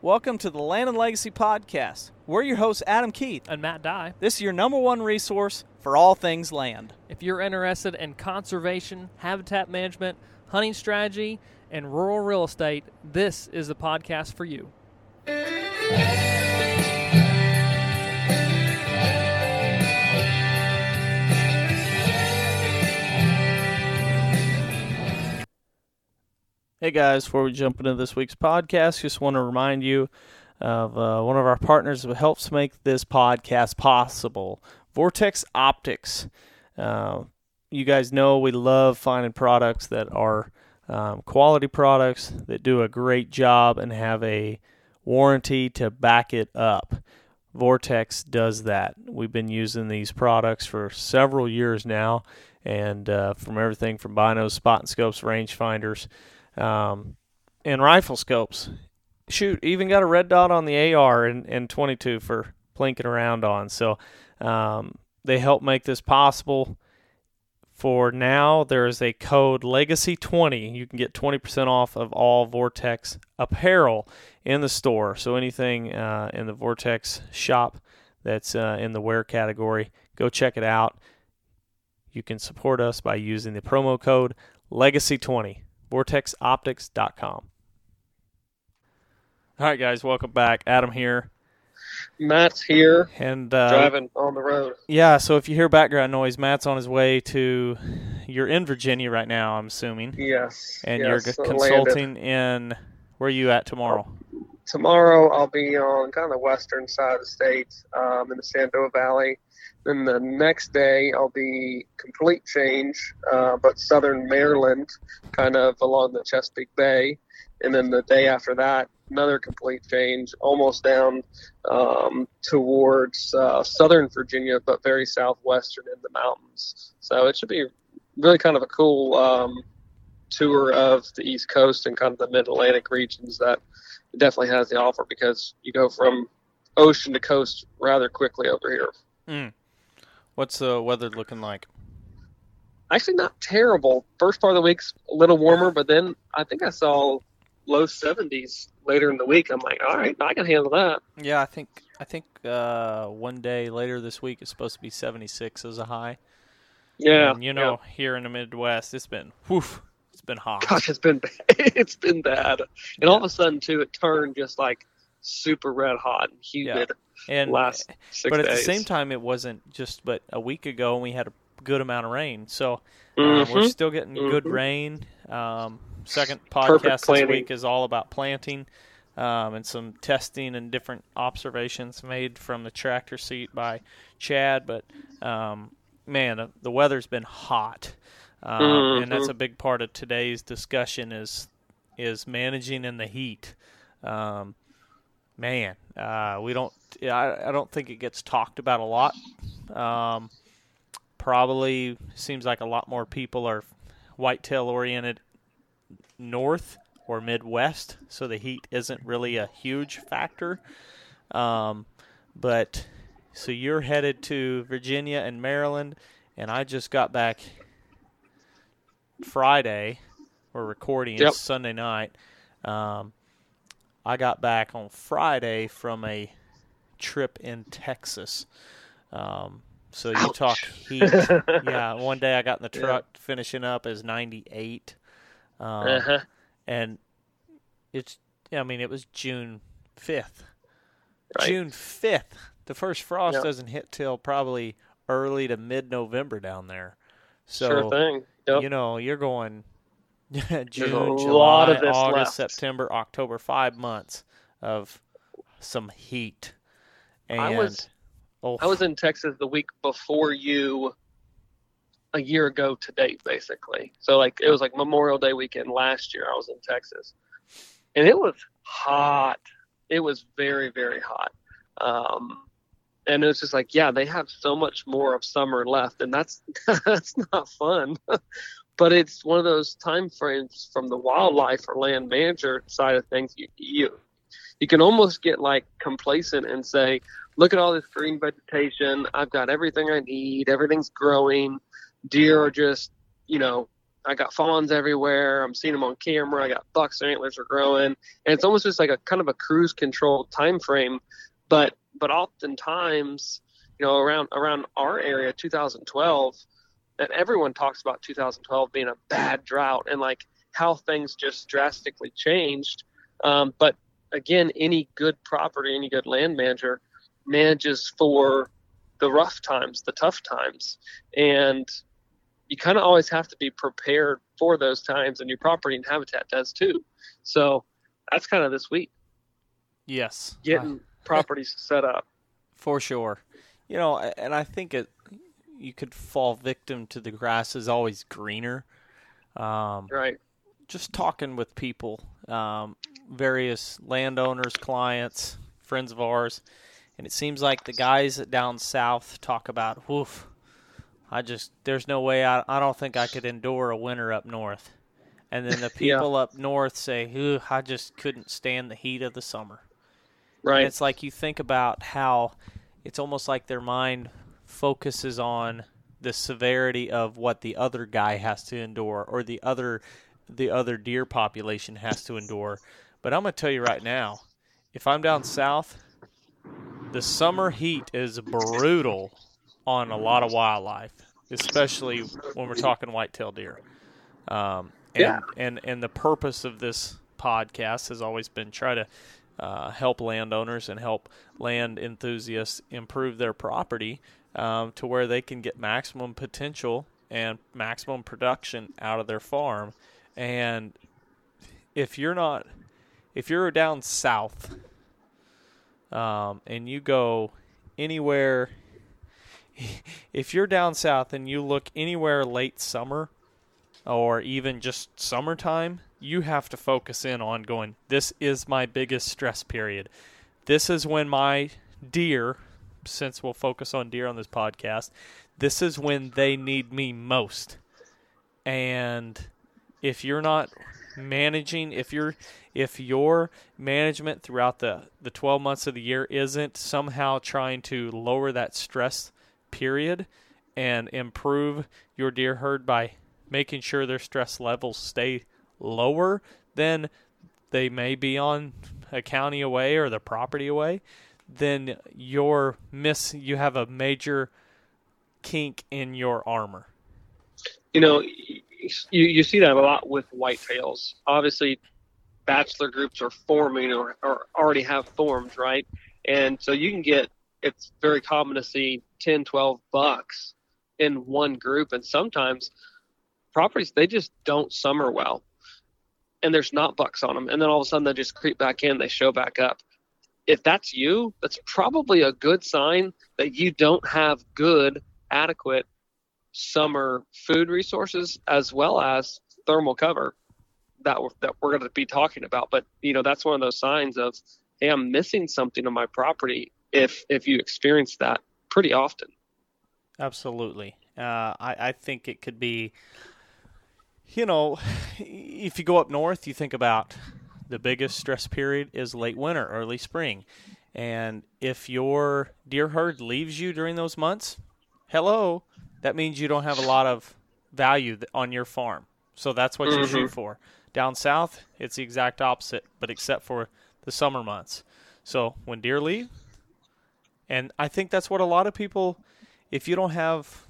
Welcome to the Land and Legacy Podcast. We're your hosts, Adam Keith. and Matt Dye. This is your number one resource for all things land. If you're interested in conservation, habitat management, hunting strategy, and rural real estate, this is the podcast for you. Hey guys, before we jump into this week's podcast, just want to remind you of uh, one of our partners who helps make this podcast possible Vortex Optics. Uh, you guys know we love finding products that are um, quality products that do a great job and have a warranty to back it up. Vortex does that. We've been using these products for several years now, and uh, from everything from binos, spotting scopes, rangefinders, um, and rifle scopes. Shoot, even got a red dot on the AR and, and 22 for plinking around on. So um, they help make this possible. For now, there is a code Legacy20. You can get 20% off of all Vortex apparel in the store. So anything uh, in the Vortex shop that's uh, in the wear category, go check it out. You can support us by using the promo code Legacy20 vortexoptics.com. All right, guys, welcome back. Adam here. Matt's here, And uh, driving on the road. yeah, so if you hear background noise, Matt's on his way to. You're in Virginia right now, I'm assuming, Yes, and yes, you're I landed. consulting in. Where are you at tomorrow? Tomorrow I'll be on kind of the western side of the state, um, in the Shenandoah Valley. Then the next day I'll be complete change, uh, but southern Maryland, kind of along the Chesapeake Bay. And then the day after that, another complete change, almost down um, towards uh, southern Virginia, but very southwestern in the mountains. So it should be really kind of a cool um, tour of the East Coast and kind of the Mid Atlantic regions that definitely has the offer because you go from ocean to coast rather quickly over here. Mm. What's the weather looking like? Actually, not terrible. First part of the week's a little warmer, but then I think I saw low 70s later in the week. I'm like, all right, I can handle that. Yeah, I think I think uh, one day later this week is supposed to be 76 as a high. Yeah, and you know, here in the Midwest, it's been woof, it's been hot. gosh, it's been it's been bad, and all of a sudden too, it turned just like super red hot and humid and last six but at days. the same time, it wasn't just but a week ago and we had a good amount of rain. So uh, Mhm. we're still getting good Mhm. rain. Um, second podcast this week is all about planting um, and some testing and different observations made from the tractor seat by Chad. But um, man, the, the weather's been hot, um, and that's Mhm. a big part of today's discussion is is managing in the heat. Um, man, uh, we don't. I, I don't think it gets talked about a lot. Um, probably seems like a lot more people are whitetail oriented north or Midwest, so the heat isn't really a huge factor. Um, but so you're headed to Virginia and Maryland, and I just got back Friday. We're recording Yep. Sunday night. Um, I got back on Friday from a trip in Texas. Um, so you Ouch. talk heat. yeah, one day I got in the Yeah. truck finishing up as 98. Um, uh-huh. and it's I mean it was June fifth. Right. June fifth. the first frost Yep. doesn't hit till probably early to mid November down there. So sure thing. Yep. you know you're going June, a July, lot of this August, left. September, October, five months of some heat. And I was- oh, I was in Texas the week before you a year ago to date, basically. So like it was like Memorial Day weekend last year I was in Texas. And it was hot. It was very, very hot. Um and it was just like, yeah, they have so much more of summer left and that's that's not fun. but it's one of those time frames from the wildlife or land manager side of things you you you can almost get like complacent and say, look at all this green vegetation. I've got everything I need. Everything's growing. Deer are just, you know, I got fawns everywhere. I'm seeing them on camera. I got bucks. Their antlers are growing, and it's almost just like a kind of a cruise control time frame. But but oftentimes, you know, around around our area, 2012, and everyone talks about 2012 being a bad drought and like how things just drastically changed. Um, but again, any good property, any good land manager manages for the rough times, the tough times. And you kind of always have to be prepared for those times, and your property and habitat does too. So that's kind of this week, yes, getting properties set up. for sure. You know, and I think it you could fall victim to the grass is always greener. Um, Right. just talking with people, um, various landowners, clients, friends of ours, and it seems like the guys down south talk about, "Woof, I just there's no way I I don't think I could endure a winter up north," and then the Yeah. people up north say, "Ugh, I just couldn't stand the heat of the summer." And Right. it's like you think about how it's almost like their mind focuses on the severity of what the other guy has to endure or the other the other deer population has to endure. But I'm going to tell you right now, if I'm down south, the summer heat is brutal on a lot of wildlife, especially when we're talking whitetail deer. Um, and, Yeah. and and the purpose of this podcast has always been try to uh, help landowners and help land enthusiasts improve their property um, to where they can get maximum potential and maximum production out of their farm. And if you're not, if you're down south, um, and you go anywhere, if you're down south and you look anywhere late summer or even just summertime, you have to focus in on going, this is my biggest stress period. This is when my deer, since we'll focus on deer on this podcast, this is when they need me most. And if you're not managing, if you're if your management throughout the the 12 months of the year isn't somehow trying to lower that stress period and improve your deer herd by making sure their stress levels stay lower, then they may be on a county away or the property away, then you're miss you have a major kink in your armor. you know, you, you see that a lot with whitetails. Obviously, bachelor groups are forming or, or already have formed, right? And so you can get, it's very common to see 10, 12 bucks in one group. And sometimes properties, they just don't summer well. And there's not bucks on them. And then all of a sudden they just creep back in, they show back up. If that's you, that's probably a good sign that you don't have good, adequate summer food resources as well as thermal cover that we're, that we're going to be talking about. But you know, that's one of those signs of, hey, I'm missing something on my property. If if you experience that pretty often, Absolutely. Uh, I, I think it could be, you know, if you go up north, you think about the biggest stress period is late winter, early spring. And if your deer herd leaves you during those months, hello, that means you don't have a lot of value on your farm. So that's what you shoot mm-hmm. for. Down south, it's the exact opposite, but except for the summer months. So when deer leave, and I think that's what a lot of people, if you don't have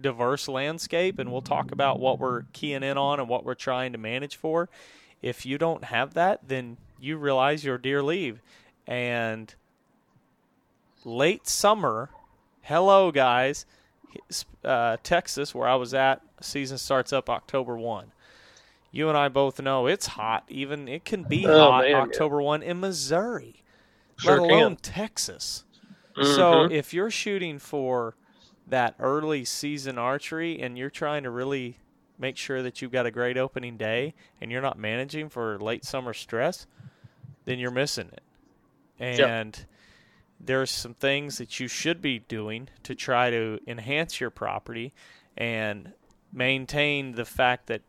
diverse landscape, and we'll talk about what we're keying in on and what we're trying to manage for, if you don't have that, then you realize your deer leave. And late summer. Hello, guys. Uh, Texas, where I was at, season starts up October 1. You and I both know it's hot. Even it can be Oh, hot man, October 1 in Missouri, Sure let alone can. Texas. So Mhm. if you're shooting for that early season archery and you're trying to really make sure that you've got a great opening day and you're not managing for late summer stress, then you're missing it. And there's some things that you should be doing to try to enhance your property and maintain the fact that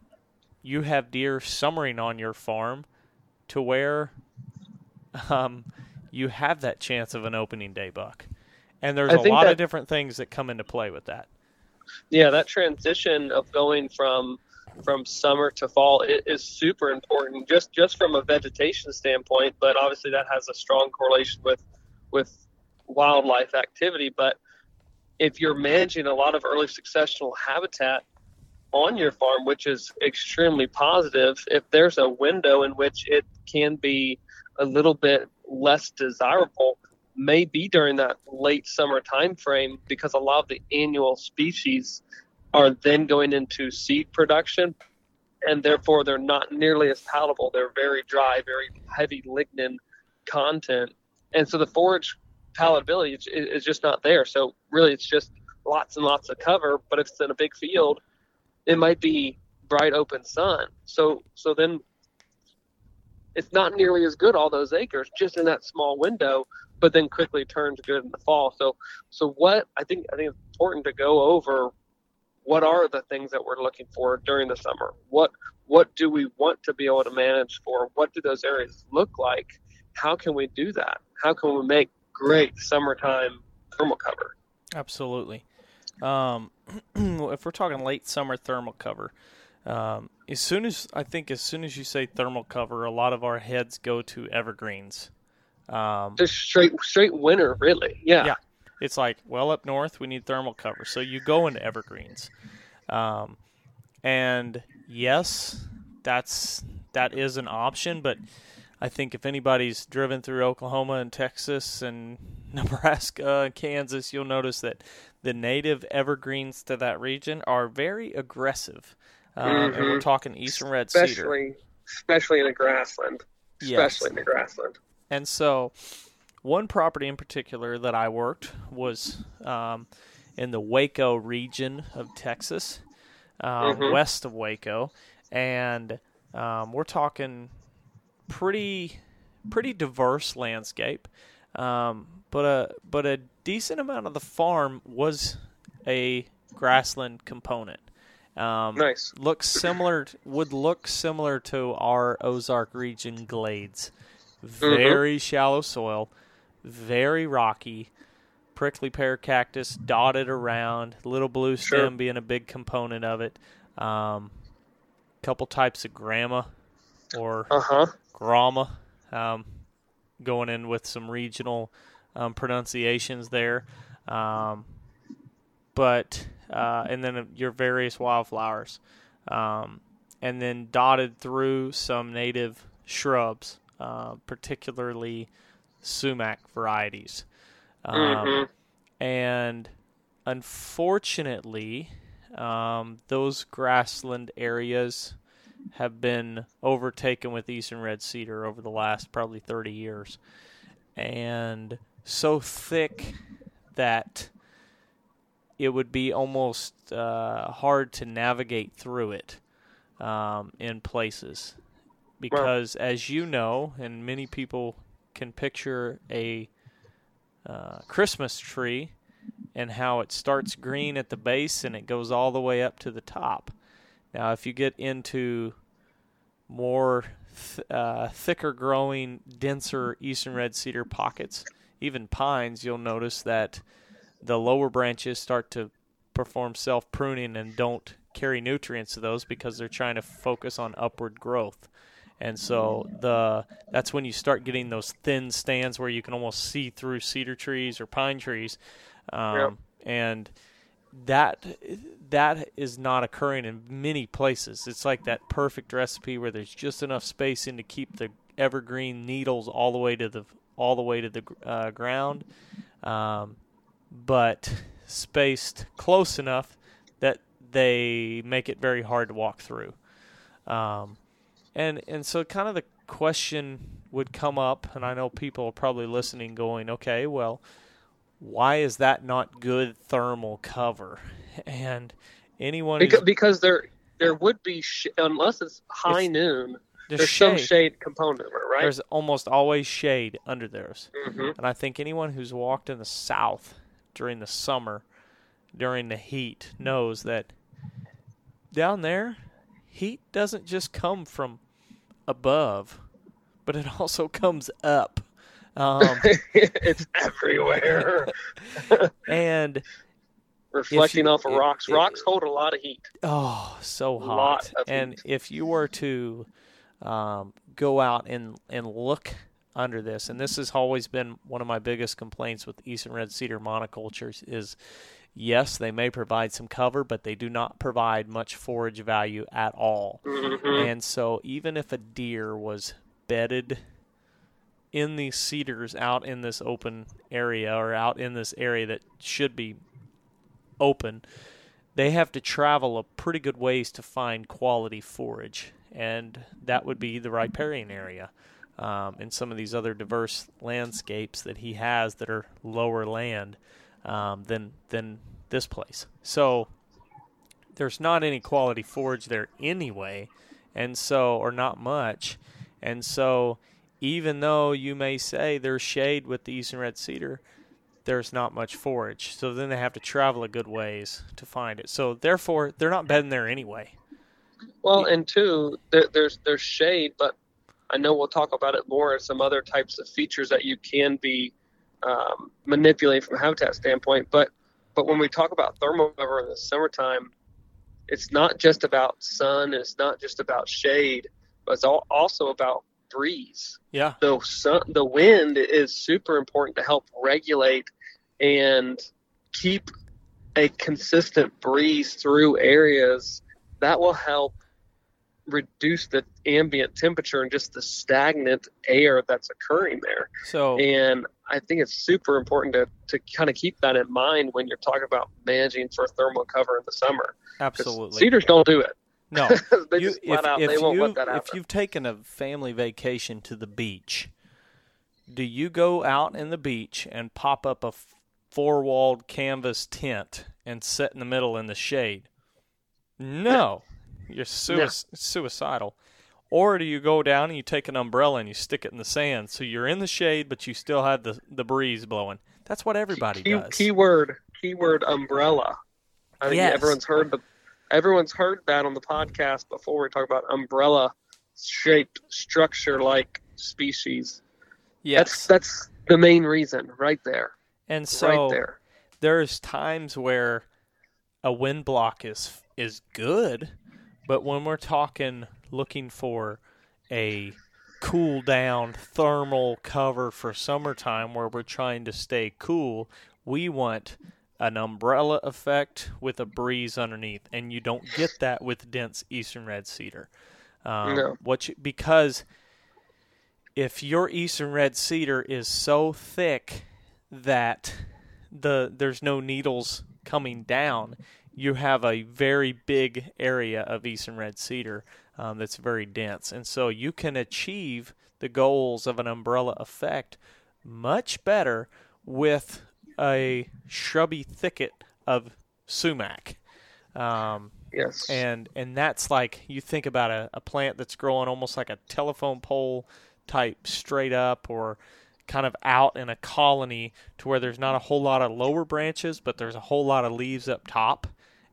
you have deer summering on your farm to where um, you have that chance of an opening day buck. And there's I a lot that- of different things that come into play with that. yeah, that transition of going from from summer to fall is super important, just just from a vegetation standpoint. But obviously, that has a strong correlation with with wildlife activity. But if you're managing a lot of early successional habitat on your farm, which is extremely positive, if there's a window in which it can be a little bit less desirable, may be during that late summer time frame because a lot of the annual species are then going into seed production and therefore they're not nearly as palatable. They're very dry, very heavy lignin content. And so the forage palatability is, is just not there. So really it's just lots and lots of cover, but if it's in a big field, it might be bright open sun. So so then it's not nearly as good all those acres just in that small window, but then quickly turns good in the fall. So so what I think I think it's important to go over what are the things that we're looking for during the summer? What what do we want to be able to manage for? What do those areas look like? How can we do that? How can we make great summertime thermal cover? Absolutely. Um, if we're talking late summer thermal cover, um, as soon as I think as soon as you say thermal cover, a lot of our heads go to evergreens. Um, Just straight straight winter, really. Yeah. Yeah. it's like, well, up north we need thermal cover, so you go into evergreens. Um, and yes, that's that is an option, but I think if anybody's driven through Oklahoma and Texas and Nebraska and Kansas, you'll notice that the native evergreens to that region are very aggressive. Um, And we're Mhm. talking eastern red cedar. especially especially in the grassland. Yes. Especially in the grassland. And so, one property in particular that I worked was um, in the Waco region of Texas, um, Mhm. west of Waco, and um, we're talking pretty pretty diverse landscape. Um, but a but a decent amount of the farm was a grassland component. Um, Nice. looks similar would look similar to our Ozark region glades. Very shallow soil, very rocky, prickly pear cactus dotted around, little blue Sure. stem being a big component of it. Um, couple types of grama or Uh huh. Grama, um, going in with some regional um, pronunciations there. Um, but uh, and then your various wildflowers, um, and then dotted through some native shrubs, uh, particularly sumac varieties. Um, Mhm. and unfortunately, um, those grassland areas have been overtaken with eastern red cedar over the last probably 30 years, and so thick that it would be almost uh, hard to navigate through it um, in places because, as you know, and many people can picture a uh, Christmas tree and how it starts green at the base and it goes all the way up to the top. Now, if you get into more th- uh, thicker growing, denser eastern red cedar pockets, even pines, you'll notice that the lower branches start to perform self pruning and don't carry nutrients to those because they're trying to focus on upward growth. And so the that's when you start getting those thin stands where you can almost see through cedar trees or pine trees, um, Yep. and that that is not occurring in many places. It's like that perfect recipe where there's just enough spacing to keep the evergreen needles all the way to the all the way to the uh, ground. um, but spaced close enough that they make it very hard to walk through. Um, and and so kind of the question would come up, and I know people are probably listening, going, "Okay, well, why is that not good thermal cover?" And anyone because, because there there would be sh- unless it's high It's- noon. there's There's some shade. shade component, right? There's almost always shade under theirs. hmm And I think anyone who's walked in the South during the summer, during the heat, knows that down there, heat doesn't just come from above, but it also comes up. Um, it's everywhere, and reflecting off of it- rocks. it- rocks hold a lot of heat. oh, so hot. And heat. if you were to um, go out and, and look under this, and this has always been one of my biggest complaints with eastern red cedar monocultures is yes, they may provide some cover, but they do not provide much forage value at all. Mhm. And so even if a deer was bedded in these cedars out in this open area or out in this area that should be open, they have to travel a pretty good ways to find quality forage. And that would be the riparian area. Um, and some of these other diverse landscapes that he has that are lower land um, than than this place. So there's not any quality forage there anyway, and so or not much, and so even though you may say there's shade with the eastern red cedar, there's not much forage. So then they have to travel a good ways to find it. So therefore, they're not bedding there anyway. Well, and two, there, there's there's shade, but I know we'll talk about it more. In some other types of features that you can be um, manipulating from a habitat standpoint. But but when we talk about thermal cover in the summertime, it's not just about sun. It's not just about shade, but it's all, also about breeze. Yeah. the sun, the wind is super important to help regulate and keep a consistent breeze through areas that will help reduce the ambient temperature and just the stagnant air that's occurring there. So And I think it's super important to, to kind of keep that in mind when you're talking about managing for thermal cover in the summer. absolutely Cedars don't do it. No. they you, if, out if you let that happen. if you've taken a family vacation to the beach, do you go out in the beach and pop up a four-walled canvas tent and sit in the middle in the shade? No, you're sui- suicidal. Or do you go down and you take an umbrella and you stick it in the sand so you're in the shade but you still have the the breeze blowing? That's what everybody Key, does. keyword keyword umbrella. I think Yes. everyone's heard the everyone's heard that on the podcast before. We talk about umbrella shaped structure like species. yes. That's that's the main reason right there. and so right there. there's times where a wind block is is good, but when we're talking looking for a cool down thermal cover for summertime where we're trying to stay cool, we want an umbrella effect with a breeze underneath, and you don't get that with dense eastern red cedar. Um, No. What you, because if your eastern red cedar is so thick that the there's no needles coming down, you have a very big area of eastern red cedar um, that's very dense, and so you can achieve the goals of an umbrella effect much better with a shrubby thicket of sumac. Um, Yes. and and that's like you think about a, a plant that's growing almost like a telephone pole type straight up or kind of out in a colony to where there's not a whole lot of lower branches but there's a whole lot of leaves up top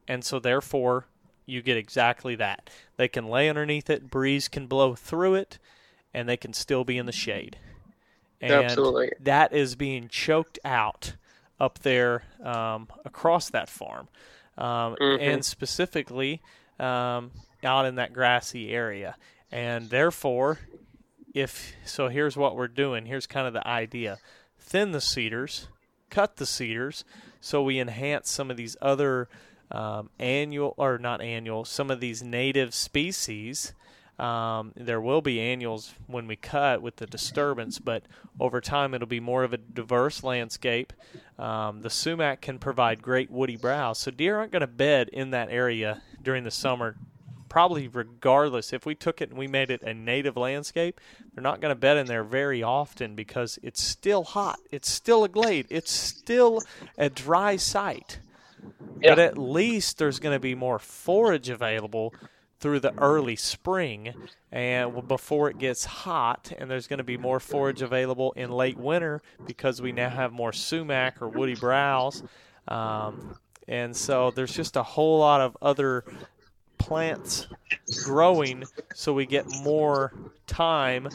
and so therefore you get exactly that they can lay underneath it breeze can blow through it and they can still be in the shade and Absolutely. that is being choked out up there um, across that farm, um, Mhm. and specifically um, out in that grassy area. And therefore, if so, here's what we're doing. Here's kind of the idea: thin the cedars, cut the cedars, so we enhance some of these other um, annual or not annual, some of these native species. Um, there will be annuals when we cut with the disturbance, but over time it'll be more of a diverse landscape. Um, the sumac can provide great woody browse, so deer aren't going to bed in that area during the summer. Probably regardless, if we took it and we made it a native landscape, they're not going to bed in there very often because it's still hot. It's still a glade. It's still a dry site. Yeah. But at least there's going to be more forage available through the early spring and before it gets hot and there's going to be more forage available in late winter because we now have more sumac or woody browse. Um, and so there's just a whole lot of other plants growing so we get more time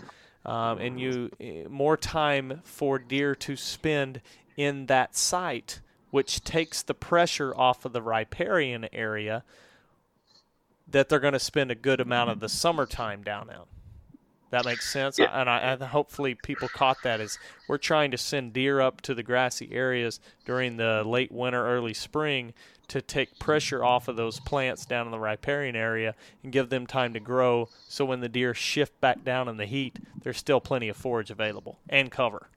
um, and you eh, more time for deer to spend in that site which takes the pressure off of the riparian area that they're going to spend a good amount of the mm-hmm. summertime down there. That makes sense, Yeah. and, I, and hopefully people caught that. Is we're trying to send deer up to the grassy areas during the late winter, early spring to take pressure off of those plants down in the riparian area and give them time to grow. So when the deer shift back down in the heat, there's still plenty of forage available and cover.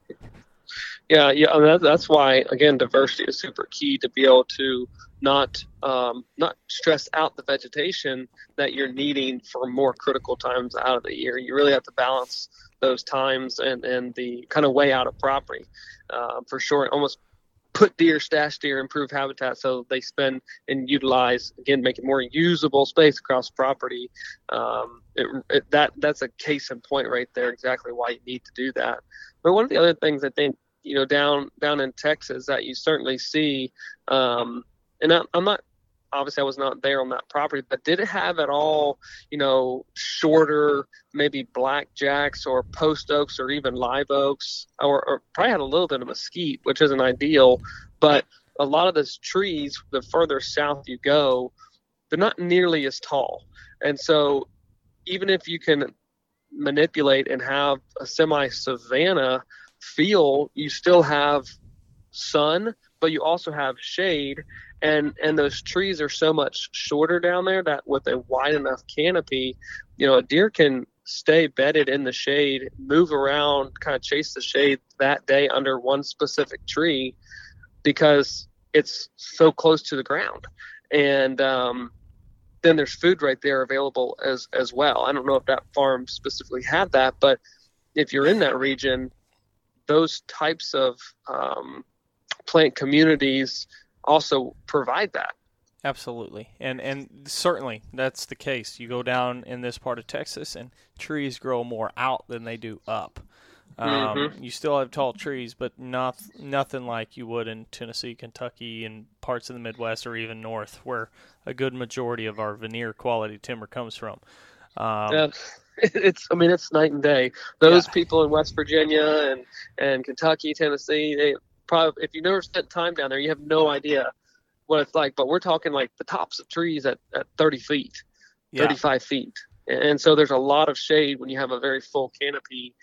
Yeah, yeah, that's why again diversity is super key to be able to not um, not stress out the vegetation that you're needing for more critical times out of the year. You really have to balance those times and and the kind of way out of property uh, for sure. Almost put deer, stash deer, improve habitat so they spend and utilize again, make it more usable space across property. Um, it, it, that that's a case in point right there. Exactly why you need to do that. But one of the other things I think you know down down in Texas that you certainly see, um, and I, I'm not obviously I was not there on that property, but did it have at all you know shorter maybe blackjacks or post oaks or even live oaks? Or, or probably had a little bit of mesquite, which isn't ideal, but a lot of those trees, the further south you go, they're not nearly as tall, and so even if you can manipulate and have a semi savanna feel, you still have sun, but you also have shade. And and those trees are so much shorter down there that with a wide enough canopy, you know, a deer can stay bedded in the shade, move around, kind of chase the shade that day under one specific tree because it's so close to the ground. And um, then there's food right there available as as well. I don't know if that farm specifically had that, but if you're in that region, those types of um, plant communities also provide that. Absolutely, and and certainly that's the case. You go down in this part of Texas, and trees grow more out than they do up. Um, Mhm. You still have tall trees, but not nothing like you would in Tennessee, Kentucky, and parts of the Midwest, or even North, where a good majority of our veneer quality timber comes from. Um, Yeah, it's I mean it's night and day. Those Yeah. people in West Virginia and and Kentucky, Tennessee, they probably if you've never spent time down there, you have no idea what it's like. But we're talking like the tops of trees at, at 30 feet, yeah. 35 feet, and so there's a lot of shade when you have a very full canopy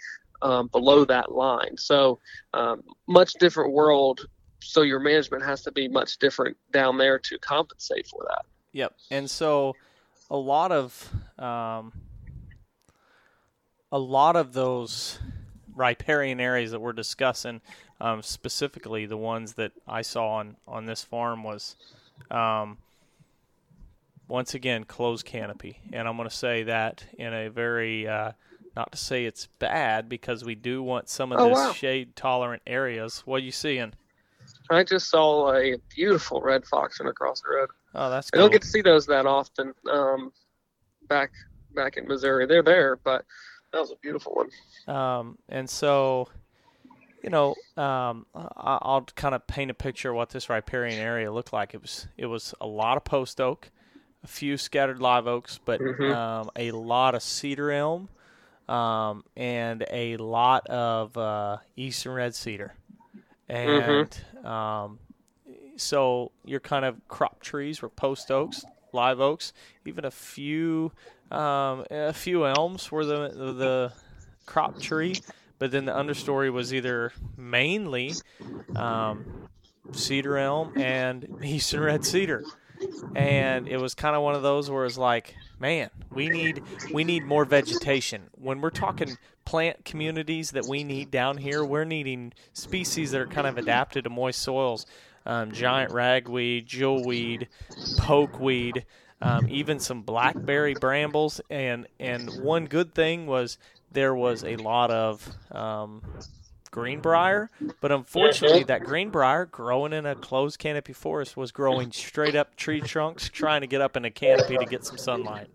um, below that line. So um, much different world. So your management has to be much different down there to compensate for that. Yep. And so a lot of um, a lot of those riparian areas that we're discussing, um, specifically the ones that I saw on on this farm was um, once again closed canopy, and I'm going to say that in a very uh, not to say it's bad because we do want some of Oh, this wow. shade tolerant areas. What are you seeing? I just saw a beautiful red fox run across the road. Oh, that's I don't get to see those that often. Um, back back in Missouri, they're there, but that was a beautiful one. Um, and so, you know, um, I- I'll kind of paint a picture of what this riparian area looked like. It was it was a lot of post oak, a few scattered live oaks, but Mhm. um, a lot of cedar elm, um, and a lot of uh, eastern red cedar, and um, so your kind of crop trees were post oaks, live oaks, even a few um, a few elms were the the crop tree, but then the understory was either mainly um, cedar elm and eastern red cedar. and it was kind of one of those where it's like, man, we need we need more vegetation. When we're talking plant communities that we need down here, we're needing species that are kind of adapted to moist soils. Um, giant ragweed, jewelweed, pokeweed, um, even some blackberry brambles, and and one good thing was there was a lot of um, greenbrier, but unfortunately, that greenbrier growing in a closed canopy forest was growing straight up tree trunks, trying to get up in a canopy to get some sunlight.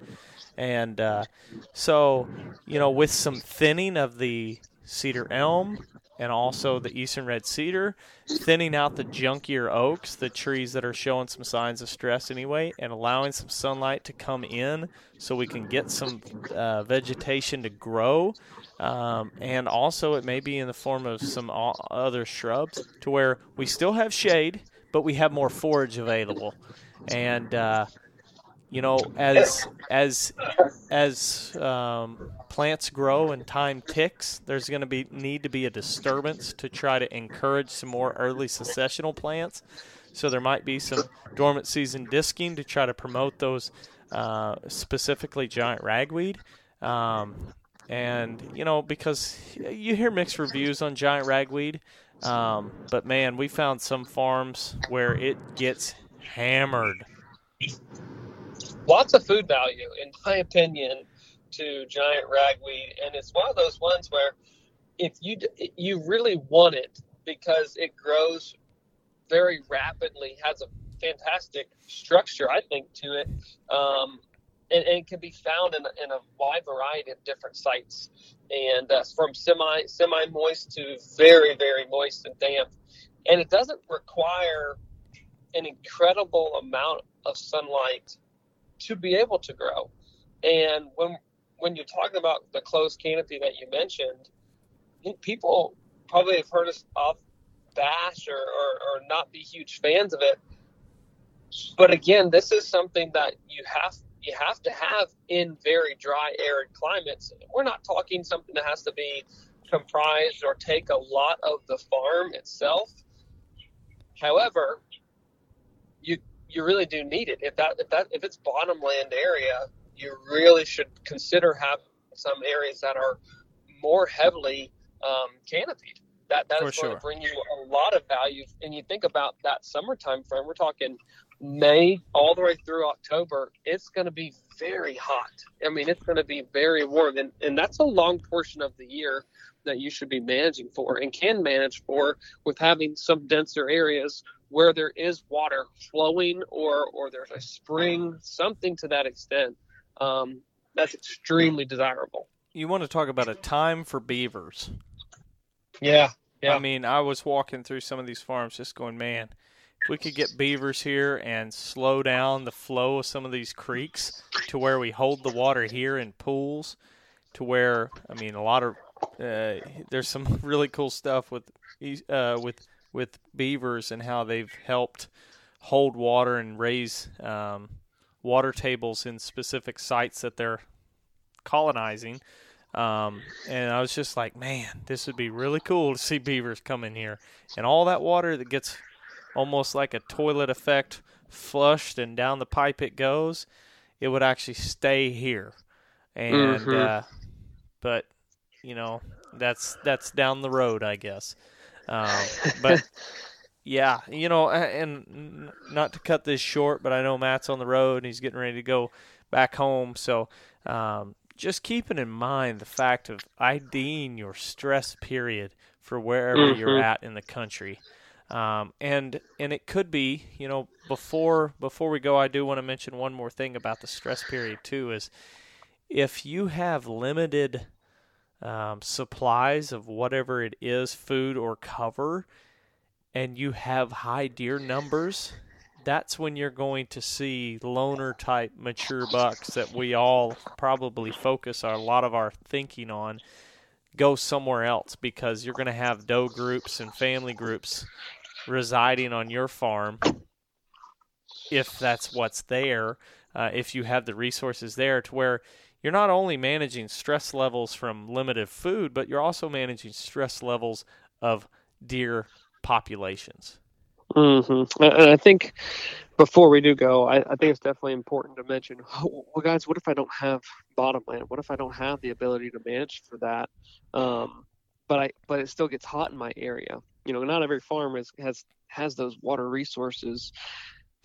And uh, so, you know, with some thinning of the cedar elm and also the eastern red cedar, thinning out the junkier oaks, the trees that are showing some signs of stress anyway, and allowing some sunlight to come in so we can get some uh, vegetation to grow um, and also, it may be in the form of some other shrubs to where we still have shade, but we have more forage available. And uh, you know, as as as um, plants grow and time ticks, there's going to be need to be a disturbance to try to encourage some more early successional plants. So there might be some dormant season disking to try to promote those, uh, specifically giant ragweed. Um, and you know because you hear mixed reviews on giant ragweed, um, but man, we found some farms where it gets hammered. Lots of food value, in my opinion, to giant ragweed, and it's one of those ones where if you you really want it because it grows very rapidly, has a fantastic structure, I think, to it. Um, and, and, it can be found in, in, a wide variety of different sites, and uh, from semi semi moist to very very moist and damp, and it doesn't require an incredible amount of sunlight to be able to grow. And when when you're talking about the closed canopy that you mentioned, people probably have heard us off bash or, or, or not be huge fans of it. But again, this is something that you have you have to have in very dry, arid climates. We're not talking something that has to be comprised or take a lot of the farm itself. However, you you really do need it. If that if that if it's bottomland area, you really should consider having some areas that are more heavily um, canopied. That that is going sure. to bring you a lot of value. And you think about that summertime frame. We're talking May all the way through October, it's going to be very hot. I mean, it's going to be very warm, and, and that's a long portion of the year that you should be managing for and can manage for with having some denser areas where there is water flowing or or there's a spring, something to that extent. Um, that's extremely desirable. You want to talk about a time for beavers? Yeah, yeah. I mean, I was walking through some of these farms, just going, man if we could get beavers here and slow down the flow of some of these creeks to where we hold the water here in pools to where I mean a lot of uh, there's some really cool stuff with uh, with with beavers and how they've helped hold water and raise um, water tables in specific sites that they're colonizing. Um, and I was just like, man, this would be really cool to see beavers come in here, and all that water that gets almost like a toilet effect, flushed and down the pipe it goes, it would actually stay here. And mm-hmm. uh, but you know that's that's down the road, I guess. Um, but yeah, you know, and not to cut this short, but I know Matt's on the road and he's getting ready to go back home, so. Um, just keeping in mind the fact of IDing your stress period for wherever mm-hmm. you're at in the country. Um, and and it could be, you know, before before we go, I do want to mention one more thing about the stress period too. Is if you have limited um, supplies of whatever it is, food or cover, and you have high deer numbers, that's when you're going to see loner type mature bucks that we all probably focus a lot of our thinking on go somewhere else because you're going to have doe groups and family groups residing on your farm, if that's what's there, uh, if you have the resources there to where you're not only managing stress levels from limited food, but you're also managing stress levels of deer populations. Mm-hmm. And I think before we do go, I, I, think it's definitely important to mention, well, guys, what if I don't have bottomland? What if I don't have the ability to manage for that? Um, but I, but it still gets hot in my area. You know, not every farm is, has has those water resources.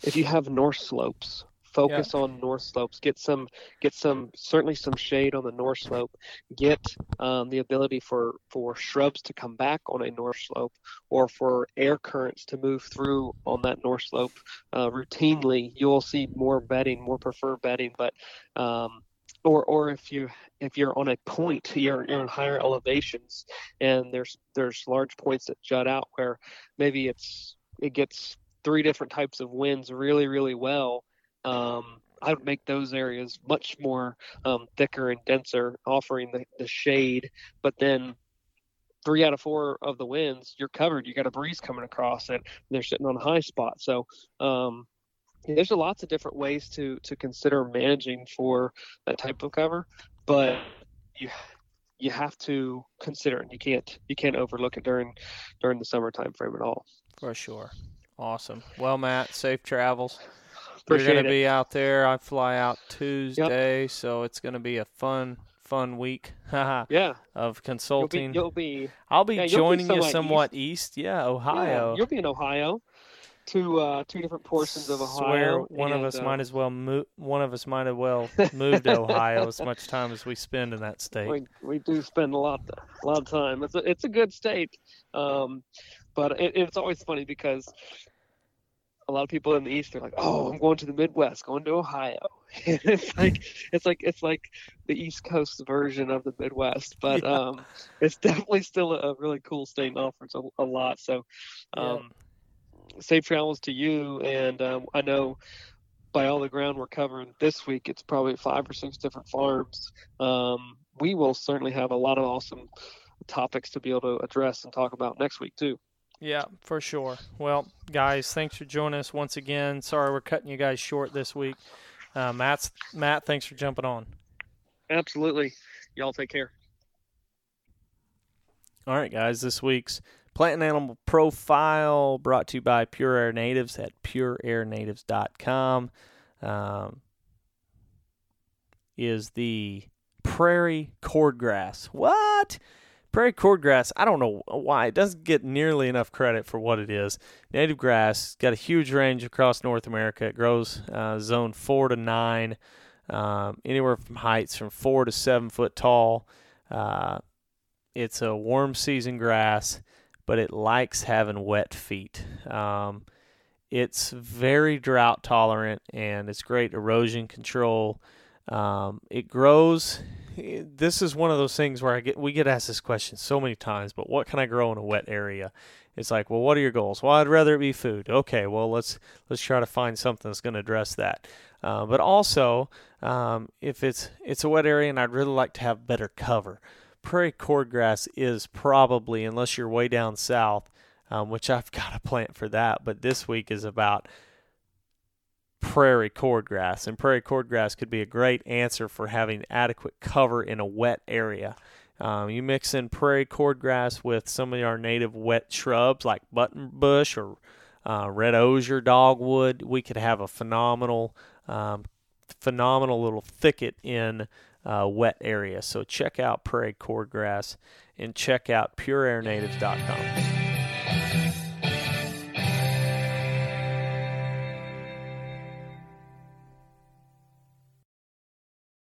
If you have north slopes, focus yeah. on north slopes get some get some certainly some shade on the north slope get um, the ability for for shrubs to come back on a north slope or for air currents to move through on that north slope uh, routinely you'll see more bedding more preferred bedding but um, or or if you if you're on a point you're, you're in higher elevations and there's there's large points that jut out where maybe it's it gets three different types of winds really really well um, I would make those areas much more um, thicker and denser, offering the, the shade. But then three out of four of the winds, you're covered. You got a breeze coming across it. they're sitting on a high spot. So um, there's a lots of different ways to to consider managing for that type of cover, but you you have to consider it. You can't you can't overlook it during during the summer time frame at all. For sure. Awesome. Well, Matt, safe travels. Appreciate We're going to be out there. I fly out Tuesday, yep. so it's going to be a fun, fun week. yeah. Of consulting. You'll be. You'll be I'll be yeah, joining be you somewhat east. east. Yeah, Ohio. Yeah, you'll be in Ohio. Two uh, two different portions of Ohio. Swear one and, of us uh, might as well move. One of us might as well move to Ohio as much time as we spend in that state. We, we do spend a lot a lot of time. It's a it's a good state, um, but it, it's always funny because a lot of people in the east are like, "Oh, I'm going to the Midwest, going to Ohio." it's like it's like it's like the East Coast version of the Midwest, but yeah. um, it's definitely still a really cool state and offers a, a lot. So, um, yeah. safe travels to you, and um, I know by all the ground we're covering this week, it's probably five or six different farms. Um, we will certainly have a lot of awesome topics to be able to address and talk about next week too. Yeah, for sure. Well, guys, thanks for joining us once again. Sorry we're cutting you guys short this week. Uh, Matt's, Matt, thanks for jumping on. Absolutely. Y'all take care. All right, guys, this week's Plant and Animal Profile brought to you by Pure Air Natives at pureairnatives.com um, is the prairie cordgrass. What? Prairie cordgrass, I don't know why. It doesn't get nearly enough credit for what it is. Native grass, got a huge range across North America. It grows uh, zone 4 to 9, um, anywhere from heights from 4 to 7 foot tall. Uh, it's a warm season grass, but it likes having wet feet. Um, it's very drought tolerant and it's great erosion control. Um, it grows this is one of those things where I get we get asked this question so many times. But what can I grow in a wet area? It's like, well, what are your goals? Well, I'd rather it be food. Okay, well let's let's try to find something that's going to address that. Uh, but also, um, if it's it's a wet area and I'd really like to have better cover, prairie cordgrass is probably, unless you're way down south, um, which I've got a plant for that. But this week is about prairie cordgrass, and prairie cordgrass could be a great answer for having adequate cover in a wet area. Um, you mix in prairie cordgrass with some of our native wet shrubs like buttonbush or uh, red osier dogwood, we could have a phenomenal, um, phenomenal little thicket in uh, wet area. So check out prairie cordgrass and check out pureairnatives.com.